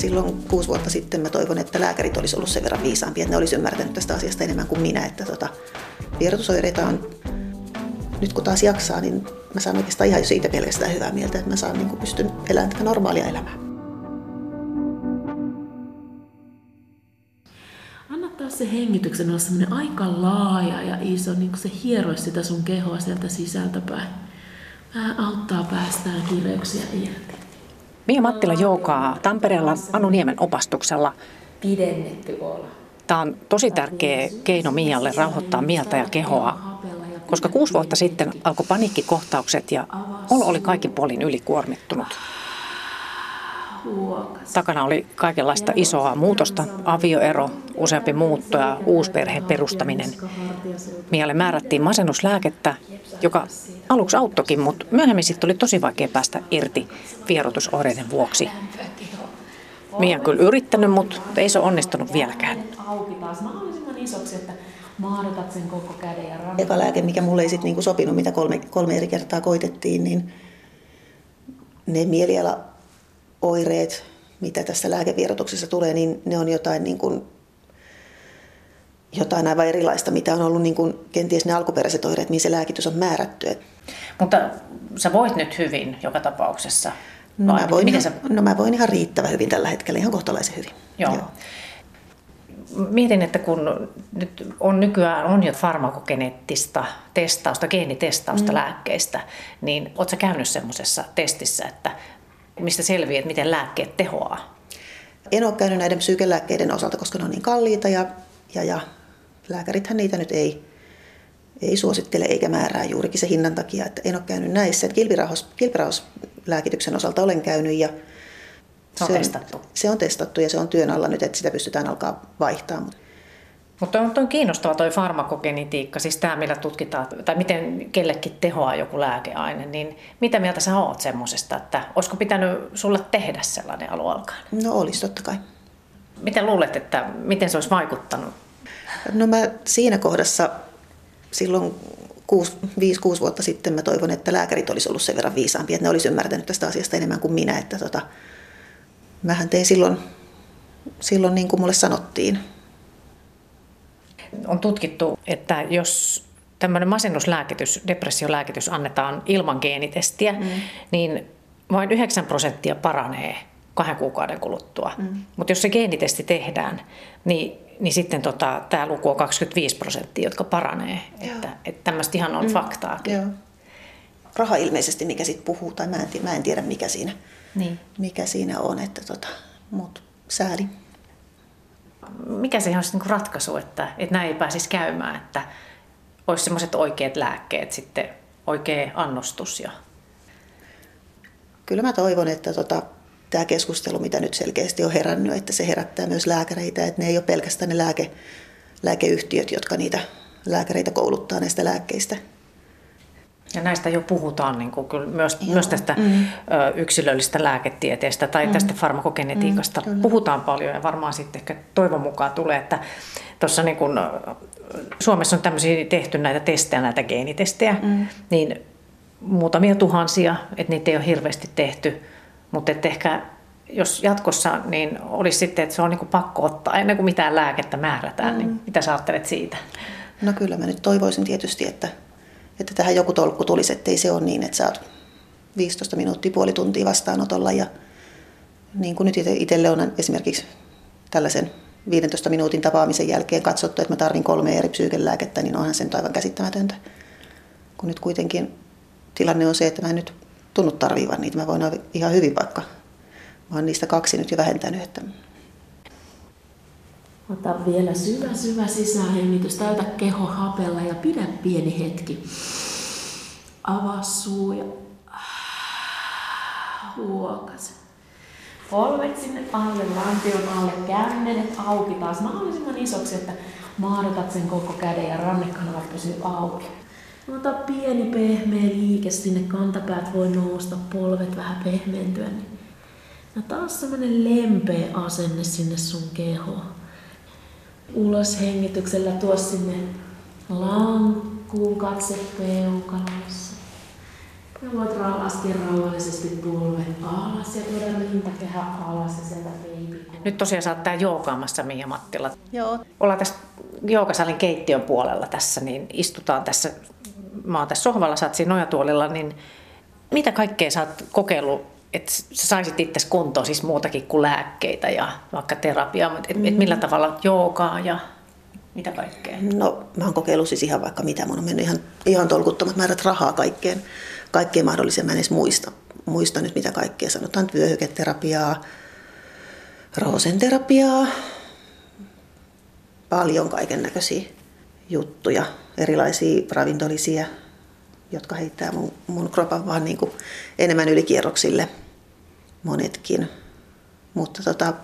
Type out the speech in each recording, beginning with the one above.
silloin kuusi vuotta sitten mä toivon, että lääkärit olisi ollut sen verran viisaampia, että ne olisi ymmärtänyt tästä asiasta enemmän kuin minä. Että tota, vierotusoireita on, nyt kun taas jaksaa, niin mä saan oikeastaan ihan jo siitä pelkästään hyvää mieltä, että mä saan niin kuin pystyn elämään tätä normaalia elämää. Anna taas se hengityksen olla semmoinen aika laaja ja iso, niin kuin se hieroisi sitä sun kehoa sieltä sisältäpäin. Vähän auttaa päästään kireyksiä irti. Mia Mattila joukaa Tampereella Anu Niemen opastuksella. Pidennetty. Tämä on tosi tärkeä keino Mialle rauhoittaa mieltä ja kehoa, koska kuusi vuotta sitten alkoi paniikkikohtaukset ja olo oli kaikin puolin ylikuormittunut. Takana oli kaikenlaista isoa muutosta, avioero, useampi muutto ja uusperheen perustaminen. Mialle määrättiin masennuslääkettä, joka aluksi auttokin, mutta myöhemmin sitten oli tosi vaikea päästä irti vierotusoireiden vuoksi. Mia on kyllä yrittänyt, mutta ei se onnistunut vieläkään. Auki taas mahdollisimman isoksi, että mahdotat sen koko käden ja rannan. Eka lääke, mikä mulle ei sit niinku sopinut, mitä kolme, kolme eri kertaa koitettiin, niin ne mielialaoireet, mitä tässä lääkevierotuksessa tulee, niin ne on jotain, niin kuin, jotain aivan erilaista, mitä on ollut niin kuin, kenties ne alkuperäiset oireet, mihin se lääkitys on määrätty. Mutta sä voit nyt hyvin joka tapauksessa. No mä, voin miten sä, no mä voin ihan riittävän hyvin tällä hetkellä, ihan kohtalaisen hyvin. Joo. Mietin, että kun nyt on nykyään on jo farmakogeneettista testausta, geenitestausta mm. lääkkeistä, niin ootko sä käynyt semmoisessa testissä, että mistä selviää, että miten lääkkeet tehoaa? En ole käynyt näiden psykelääkkeiden osalta, koska ne on niin kalliita ja, ja, ja lääkärithän niitä nyt ei, ei suosittele eikä määrää juurikin se hinnan takia, että en ole käynyt näissä. Kilpirauhas, kilpirauhaslääkityksen osalta olen käynyt ja Se on testattu. Se on testattu ja se on työn alla nyt, että sitä pystytään alkaa vaihtaa. Mutta on, on kiinnostava toi farmakogenetiikka, siis tämä millä tutkitaan, tai miten kellekin tehoaa joku lääkeaine, niin mitä mieltä sä oot semmoisesta, että olisiko pitänyt sulle tehdä sellainen alun alkaen? No olisi totta kai. Miten luulet, että miten se olisi vaikuttanut? No mä siinä kohdassa silloin 5-6 vuotta sitten mä toivon, että lääkärit olisi ollut sen verran viisaampia, että ne olisi ymmärtänyt tästä asiasta enemmän kuin minä. Että tota, mähän tein silloin, silloin niin kuin mulle sanottiin. On tutkittu, että jos tämmöinen masennuslääkitys, depressiolääkitys annetaan ilman geenitestiä, mm. niin vain 9 prosenttia paranee kahden kuukauden kuluttua. Mm. Mutta jos se geenitesti tehdään, niin, niin sitten tota, tämä luku on 25 prosenttia, jotka paranee. Joo. Että, että tämmöistä ihan on mm. faktaakin. Joo. Raha ilmeisesti, mikä sitten puhuu, tai mä en, tiedä, mä en tiedä mikä siinä, Niin. mikä siinä on, että tota, mut sääli. Mikä se olisi niinku ratkaisu, että, että näin ei pääsisi käymään, että olisi semmoiset oikeat lääkkeet, sitten oikea annostus ja Kyllä mä toivon, että tota, tämä keskustelu, mitä nyt selkeästi on herännyt, että se herättää myös lääkäreitä, että ne ei ole pelkästään ne lääke, lääkeyhtiöt, jotka niitä lääkäreitä kouluttaa näistä lääkkeistä. Ja näistä jo puhutaan niin kuin kyllä myös, Joo. myös tästä mm. ö, yksilöllistä lääketieteestä tai mm. tästä farmakogenetiikasta. Mm, puhutaan paljon ja varmaan sitten ehkä toivon mukaan tulee, että tuossa niin kuin, Suomessa on tämmöisiä tehty näitä testejä, näitä geenitestejä, mm. niin muutamia tuhansia, että niitä ei ole hirveästi tehty, mutta että ehkä jos jatkossa niin olisi sitten, että se on niin kuin pakko ottaa ennen kuin mitään lääkettä määrätään, mm. niin mitä sä ajattelet siitä? No kyllä mä nyt toivoisin tietysti, että, että tähän joku tolkku tulisi, ettei se ole niin, että sä oot 15 minuuttia, puoli tuntia vastaanotolla ja niin kuin nyt itselle on esimerkiksi tällaisen 15 minuutin tapaamisen jälkeen katsottu, että mä tarvin kolme eri psyykelääkettä, niin onhan se nyt aivan käsittämätöntä. Kun nyt kuitenkin tilanne on se, että mä en nyt tunnu tarviivan niitä. Mä voin ihan hyvin vaikka. Mä oon niistä kaksi nyt jo vähentänyt. Että... Ota vielä syvä, syvä sisähengitys. Täytä keho hapella ja pidä pieni hetki. Avaa suu ja huokase. Polvet sinne alle, lantion alle, kämmenet auki taas mahdollisimman isoksi, että mahdotat sen koko käden ja rannekanavat pysyy auki. Ota pieni pehmeä liike sinne, kantapäät voi nousta, polvet vähän pehmeentyä. Niin. Ja taas semmonen lempeä asenne sinne sun kehoon. Ulos hengityksellä tuo sinne lankkuun katse peukaloissa. Ja voit laskea rauhallisesti polvet alas ja tuoda rintakehä alas ja sieltä baby. Nyt tosiaan sä oot tää joogaamassa Mia Mattila. Joo. Ollaan tässä joogasalin keittiön puolella tässä, niin istutaan tässä, mä oon tässä sohvalla, sä oot siinä nojatuolilla, niin mitä kaikkea sä oot kokeillut, että sä saisit itse kuntoon siis muutakin kuin lääkkeitä ja vaikka terapiaa, että et millä tavalla joogaa ja mitä kaikkea? No mä oon kokeillut siis ihan vaikka mitä. Mun on mennyt ihan, ihan tolkuttomat määrät rahaa kaikkeen, kaikkeen mahdolliseen. Mä en edes muista, muista nyt mitä kaikkea. Sanotaan vyöhyketerapiaa, roosenterapiaa, paljon kaiken näköisiä juttuja, erilaisia ravintolisia, jotka heittää mun, mun kropan vaan niin kuin enemmän ylikierroksille, monetkin. Mutta tota,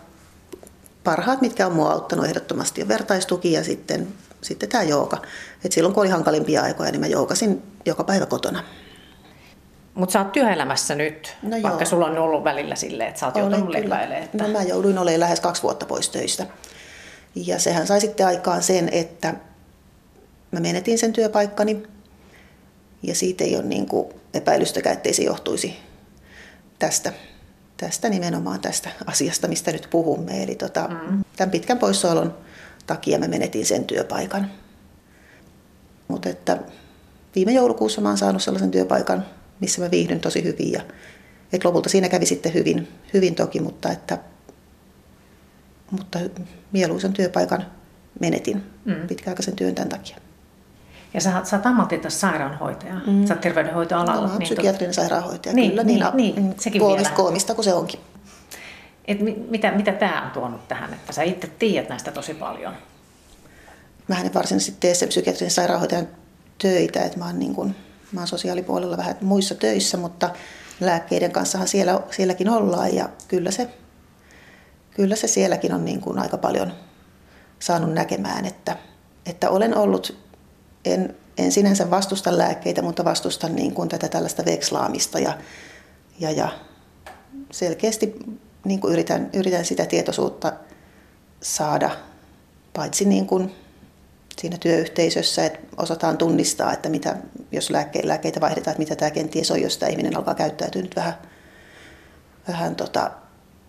parhaat, mitkä on mua auttanut ehdottomasti, on vertaistuki ja sitten, sitten tämä jooga. Et silloin kun oli hankalimpia aikoja, niin mä joogasin joka päivä kotona. Mutta sä oot työelämässä nyt, No vaikka joo. sulla on ollut välillä silleen, että sä oot Olen joutunut lepäilemään. Että... No mä jouduin olemaan lähes kaksi vuotta pois töistä. Ja sehän sai sitten aikaan sen, että mä menetin sen työpaikkani. Ja siitä ei ole niin kuin epäilystäkään, ettei se johtuisi tästä, tästä nimenomaan tästä asiasta, mistä nyt puhumme. Eli tota, mm. tämän pitkän poissaolon takia mä menetin sen työpaikan. Mutta että viime joulukuussa mä oon saanut sellaisen työpaikan, missä mä viihdyn tosi hyvin. Ja, et lopulta siinä kävi sitten hyvin, hyvin toki, mutta, että, mutta mieluisen työpaikan menetin mm. pitkäaikaisen työn tämän takia. Ja sä, sä oot ammatiltasi sairaanhoitaja, mm. sä oot terveydenhoitoalalla. No, niin psykiatrinen sairaanhoitaja, Niin, kyllä. niin, a- niin, mm, sekin koomista, vielä. koomista kuin se onkin. Et mi- mitä, mitä tämä on tuonut tähän, että sä itse tiedät näistä tosi paljon? Mä en varsinaisesti tee sen psykiatrisen sairaanhoitajan töitä, että mä oon, niin kuin, mä oon sosiaalipuolella vähän muissa töissä, mutta lääkkeiden kanssahan siellä, sielläkin ollaan ja kyllä se, kyllä se sielläkin on niin kuin aika paljon saanut näkemään, että, että olen ollut, en, en sinänsä vastusta lääkkeitä, mutta vastustan niin kuin tätä tällaista vekslaamista ja, ja, ja selkeästi niin kuin yritän, yritän sitä tietoisuutta saada paitsi niin kuin siinä työyhteisössä, että osataan tunnistaa, että mitä, jos lääkke, lääkkeitä vaihdetaan, että mitä tämä kenties on, jos tämä ihminen alkaa käyttäytyä nyt vähän, vähän tota,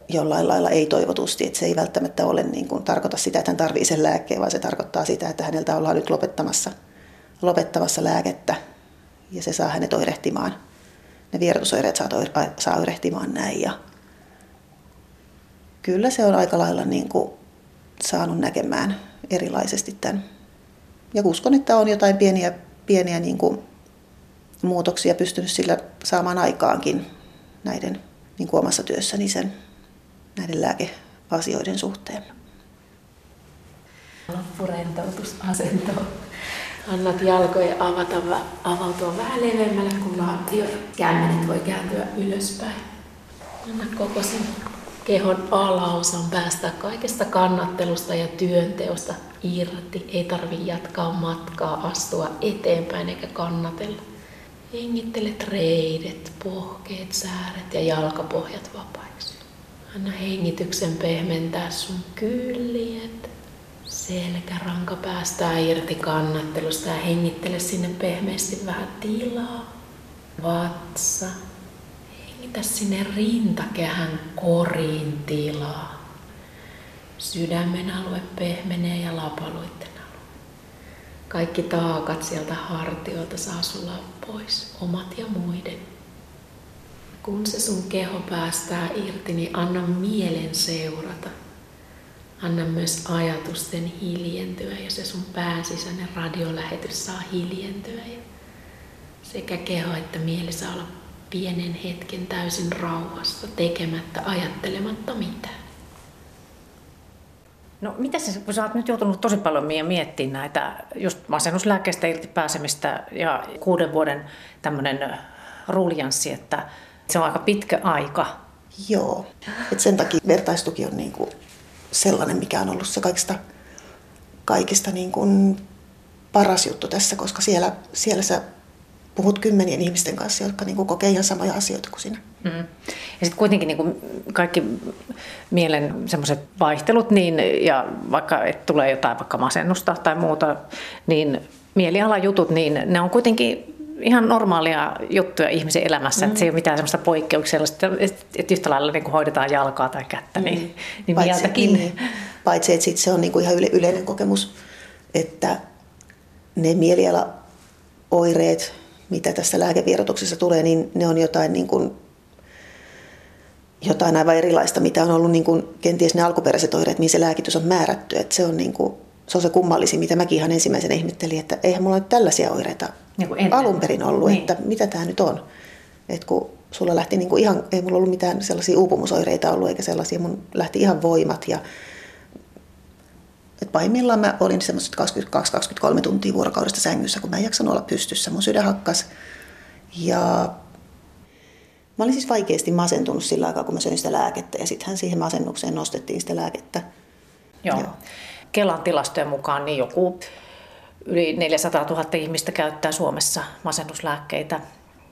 jollain lailla ei-toivotusti, että se ei välttämättä ole niin kuin, tarkoita sitä, että hän tarvitsee sen lääkkeen, vaan se tarkoittaa sitä, että häneltä ollaan nyt lopettamassa, lopettamassa lääkettä ja se saa hänet oirehtimaan. Ne vierotusoireet saa, toir- saa oirehtimaan näin ja kyllä se on aika lailla niin kuin saanut näkemään erilaisesti tämän. Ja uskon, että on jotain pieniä, pieniä niin kuin muutoksia pystynyt sillä saamaan aikaankin näiden niin kuin omassa työssäni sen näiden lääkeasioiden suhteen. Loppurentoutusasento. Annat jalkojen avata, avautua vähän leveämmälle kuin latio. Kämmenet voi kääntyä ylöspäin. Anna koko sen kehon alaosan päästä kaikesta kannattelusta ja työnteosta irti. Ei tarvi jatkaa matkaa, astua eteenpäin eikä kannatella. Hengittelet reidet, pohkeet, sääret ja jalkapohjat vapaiksi. Anna hengityksen pehmentää sun kyljet. Selkäranka päästää irti kannattelusta ja hengittele sinne pehmeästi vähän tilaa. Vatsa. Hengitä sinne rintakehän koriin tilaa. Sydämen alue pehmenee ja lapaluitten alue. Kaikki taakat sieltä hartioilta saa sulaa pois, omat ja muiden. Kun se sun keho päästää irti, niin anna mielen seurata. Anna myös ajatusten hiljentyä ja se sun pääsisäinen radiolähetys saa hiljentyä. Ja sekä keho että mieli saa olla pienen hetken täysin rauhassa, tekemättä, ajattelematta mitään. No mitä se, kun sä oot nyt joutunut tosi paljon miettimään näitä just masennuslääkkeistä irti pääsemistä ja kuuden vuoden tämmöinen ruljanssi, että se on aika pitkä aika. Joo, Et sen takia vertaistuki on niin kuin sellainen, mikä on ollut se kaikista, kaikista niin kuin paras juttu tässä, koska siellä, siellä sä puhut kymmenien ihmisten kanssa, jotka niin kuin kokee ihan samoja asioita kuin sinä. Mm. Ja sitten kuitenkin niin kuin kaikki mielen semmoiset vaihtelut, niin, ja vaikka et tulee jotain vaikka masennusta tai muuta, niin mielialajutut, niin ne on kuitenkin ihan normaalia juttuja ihmisen elämässä, mm. että se ei ole mitään sellaista poikkeuksellista, että yhtä lailla niin kuin hoidetaan jalkaa tai kättä, niin, mm. niin Paitsi, mieltäkin. Niin, paitsi että sit se on niin kuin ihan yle, yleinen kokemus, että ne mielialaoireet, mitä tässä lääkevierotuksessa tulee, niin ne on jotain, niin kuin, jotain aivan erilaista, mitä on ollut niin kuin, kenties ne alkuperäiset oireet, mihin se lääkitys on määrätty. Että se on niin kuin, se on se kummallisin, mitä mäkin ihan ensimmäisenä ihmettelin, että eihän mulla nyt tällaisia oireita niin alun perin ollut, niin. että mitä tämä nyt on. Et kun sulla lähti niin kuin ihan, ei mulla ollut mitään sellaisia uupumusoireita ollut, eikä sellaisia, mun lähti ihan voimat ja et pahimmillaan mä olin semmoiset 22-23 tuntia vuorokaudesta sängyssä, kun mä en jaksanut olla pystyssä. Mun sydän hakkas. Ja mä olin siis vaikeasti masentunut sillä aikaa, kun mä söin sitä lääkettä. Ja sittenhän siihen masennukseen nostettiin sitä lääkettä. Joo. Joo. Kelan tilastojen mukaan niin joku yli 400 000 ihmistä käyttää Suomessa masennuslääkkeitä.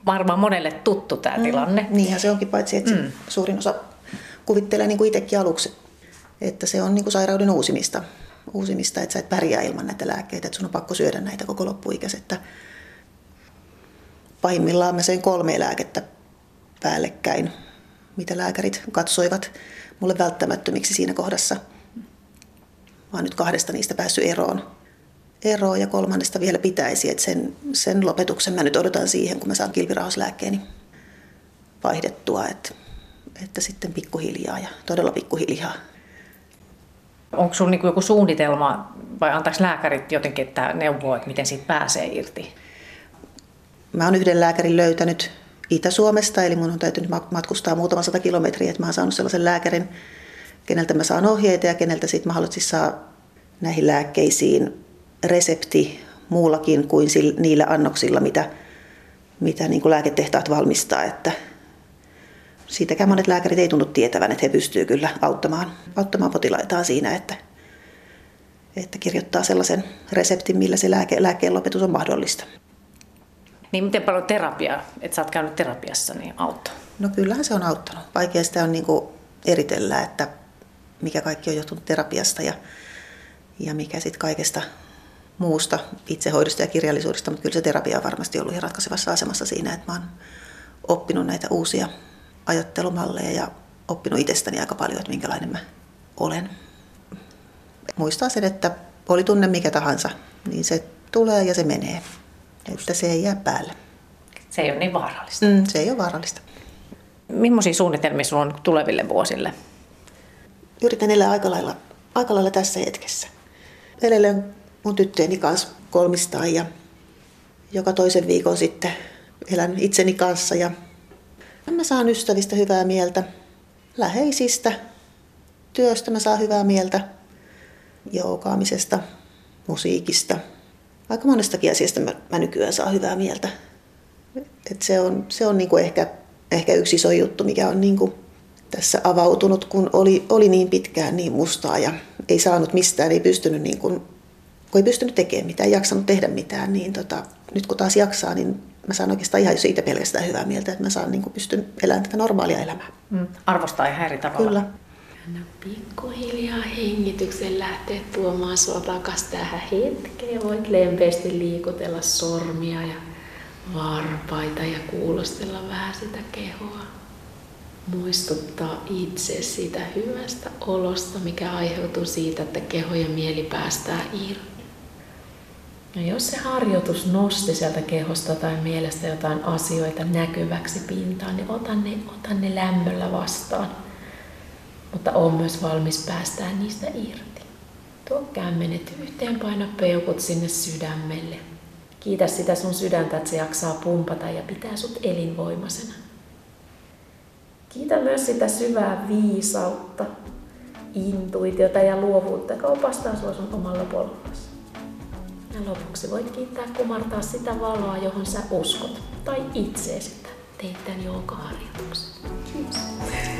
Varmaan monelle tuttu tämä mm, tilanne. Niinhän se onkin, paitsi että mm. suurin osa kuvittelee niin kuin itsekin aluksi, että se on niin kuin sairauden uusimista uusimista, että sä et pärjää ilman näitä lääkkeitä, että sun on pakko syödä näitä koko loppuikäiset. Että pahimmillaan mä sen kolme lääkettä päällekkäin, mitä lääkärit katsoivat mulle välttämättömiksi siinä kohdassa. Mä oon nyt kahdesta niistä päässyt eroon. Eroon ja kolmannesta vielä pitäisi, että sen, sen lopetuksen mä nyt odotan siihen, kun mä saan kilpirahoislääkkeeni vaihdettua, että, että sitten pikkuhiljaa ja todella pikkuhiljaa Onko sinulla niin joku suunnitelma vai antaako lääkärit jotenkin että neuvoa, että miten siitä pääsee irti? Mä oon yhden lääkärin löytänyt Itä-Suomesta, eli mun on täytynyt matkustaa muutama sata kilometriä, että mä oon saanut sellaisen lääkärin, keneltä mä saan ohjeita ja keneltä sitten mahdollisesti saa näihin lääkkeisiin resepti muullakin kuin niillä annoksilla, mitä, mitä niin kuin lääketehtaat valmistaa. Että siitäkään monet lääkärit ei tunnu tietävän, että he pystyvät kyllä auttamaan, auttamaan potilaitaan siinä, että, että kirjoittaa sellaisen reseptin, millä se lääke, lääkkeen lopetus on mahdollista. Niin miten paljon terapiaa, että sä oot käynyt terapiassa, niin auttaa? No kyllähän se on auttanut. Vaikea sitä on niin kuin eritellä, että mikä kaikki on johtunut terapiasta ja, ja mikä sitten kaikesta muusta itsehoidosta ja kirjallisuudesta, mutta kyllä se terapia on varmasti ollut ihan ratkaisevassa asemassa siinä, että mä oon oppinut näitä uusia ajattelumalleja ja oppinut itsestäni aika paljon, että minkälainen mä olen. Muistaa sen, että oli tunne mikä tahansa, niin se tulee ja se menee. Että se ei jää päälle. Se ei ole niin vaarallista. Mm, se ei ole vaarallista. Millaisia suunnitelmia sinulla on tuleville vuosille? Yritän elää aika lailla, aika lailla tässä hetkessä. Elelen mun tyttöjeni kanssa kolmistaan ja joka toisen viikon sitten elän itseni kanssa ja Mä saan ystävistä hyvää mieltä, läheisistä, työstä mä saan hyvää mieltä, joukaamisesta, musiikista. Aika monestakin asiasta mä, mä nykyään saan hyvää mieltä. Et se on, se on niinku ehkä, ehkä yksi iso juttu, mikä on niinku tässä avautunut, kun oli, oli niin pitkään niin mustaa ja ei saanut mistään, ei pystynyt, niin kun, kun ei pystynyt tekemään mitään, ei jaksanut tehdä mitään, niin tota, nyt kun taas jaksaa, niin mä saan oikeastaan ihan siitä pelkästään hyvää mieltä, että mä saan niin kuin, pystyn elämään tätä normaalia elämää. Mm. Arvostaa ihan eri tavalla. Kyllä. Anna pikkuhiljaa hengityksen lähteä tuomaan sua takas tähän hetkeen. Voit lempeästi liikutella sormia ja varpaita ja kuulostella vähän sitä kehoa. Muistuttaa itse siitä hyvästä olosta, mikä aiheutuu siitä, että keho ja mieli päästää irti. No jos se harjoitus nosti sieltä kehosta tai mielestä jotain asioita näkyväksi pintaan, niin ota ne, ota ne lämmöllä vastaan. Mutta on myös valmis päästää niistä irti. Tuo kämmenet yhteen, paina peukut sinne sydämelle. Kiitä sitä sun sydäntä, että se jaksaa pumpata ja pitää sut elinvoimaisena. Kiitä myös sitä syvää viisautta, intuitiota ja luovuutta, joka opastaa sua sun omalla polullasi. Ja lopuksi voit kiittää kumartaa sitä valoa, johon sä uskot, tai itseesi, että teit tämän joogaharjoituksen. Kiitos.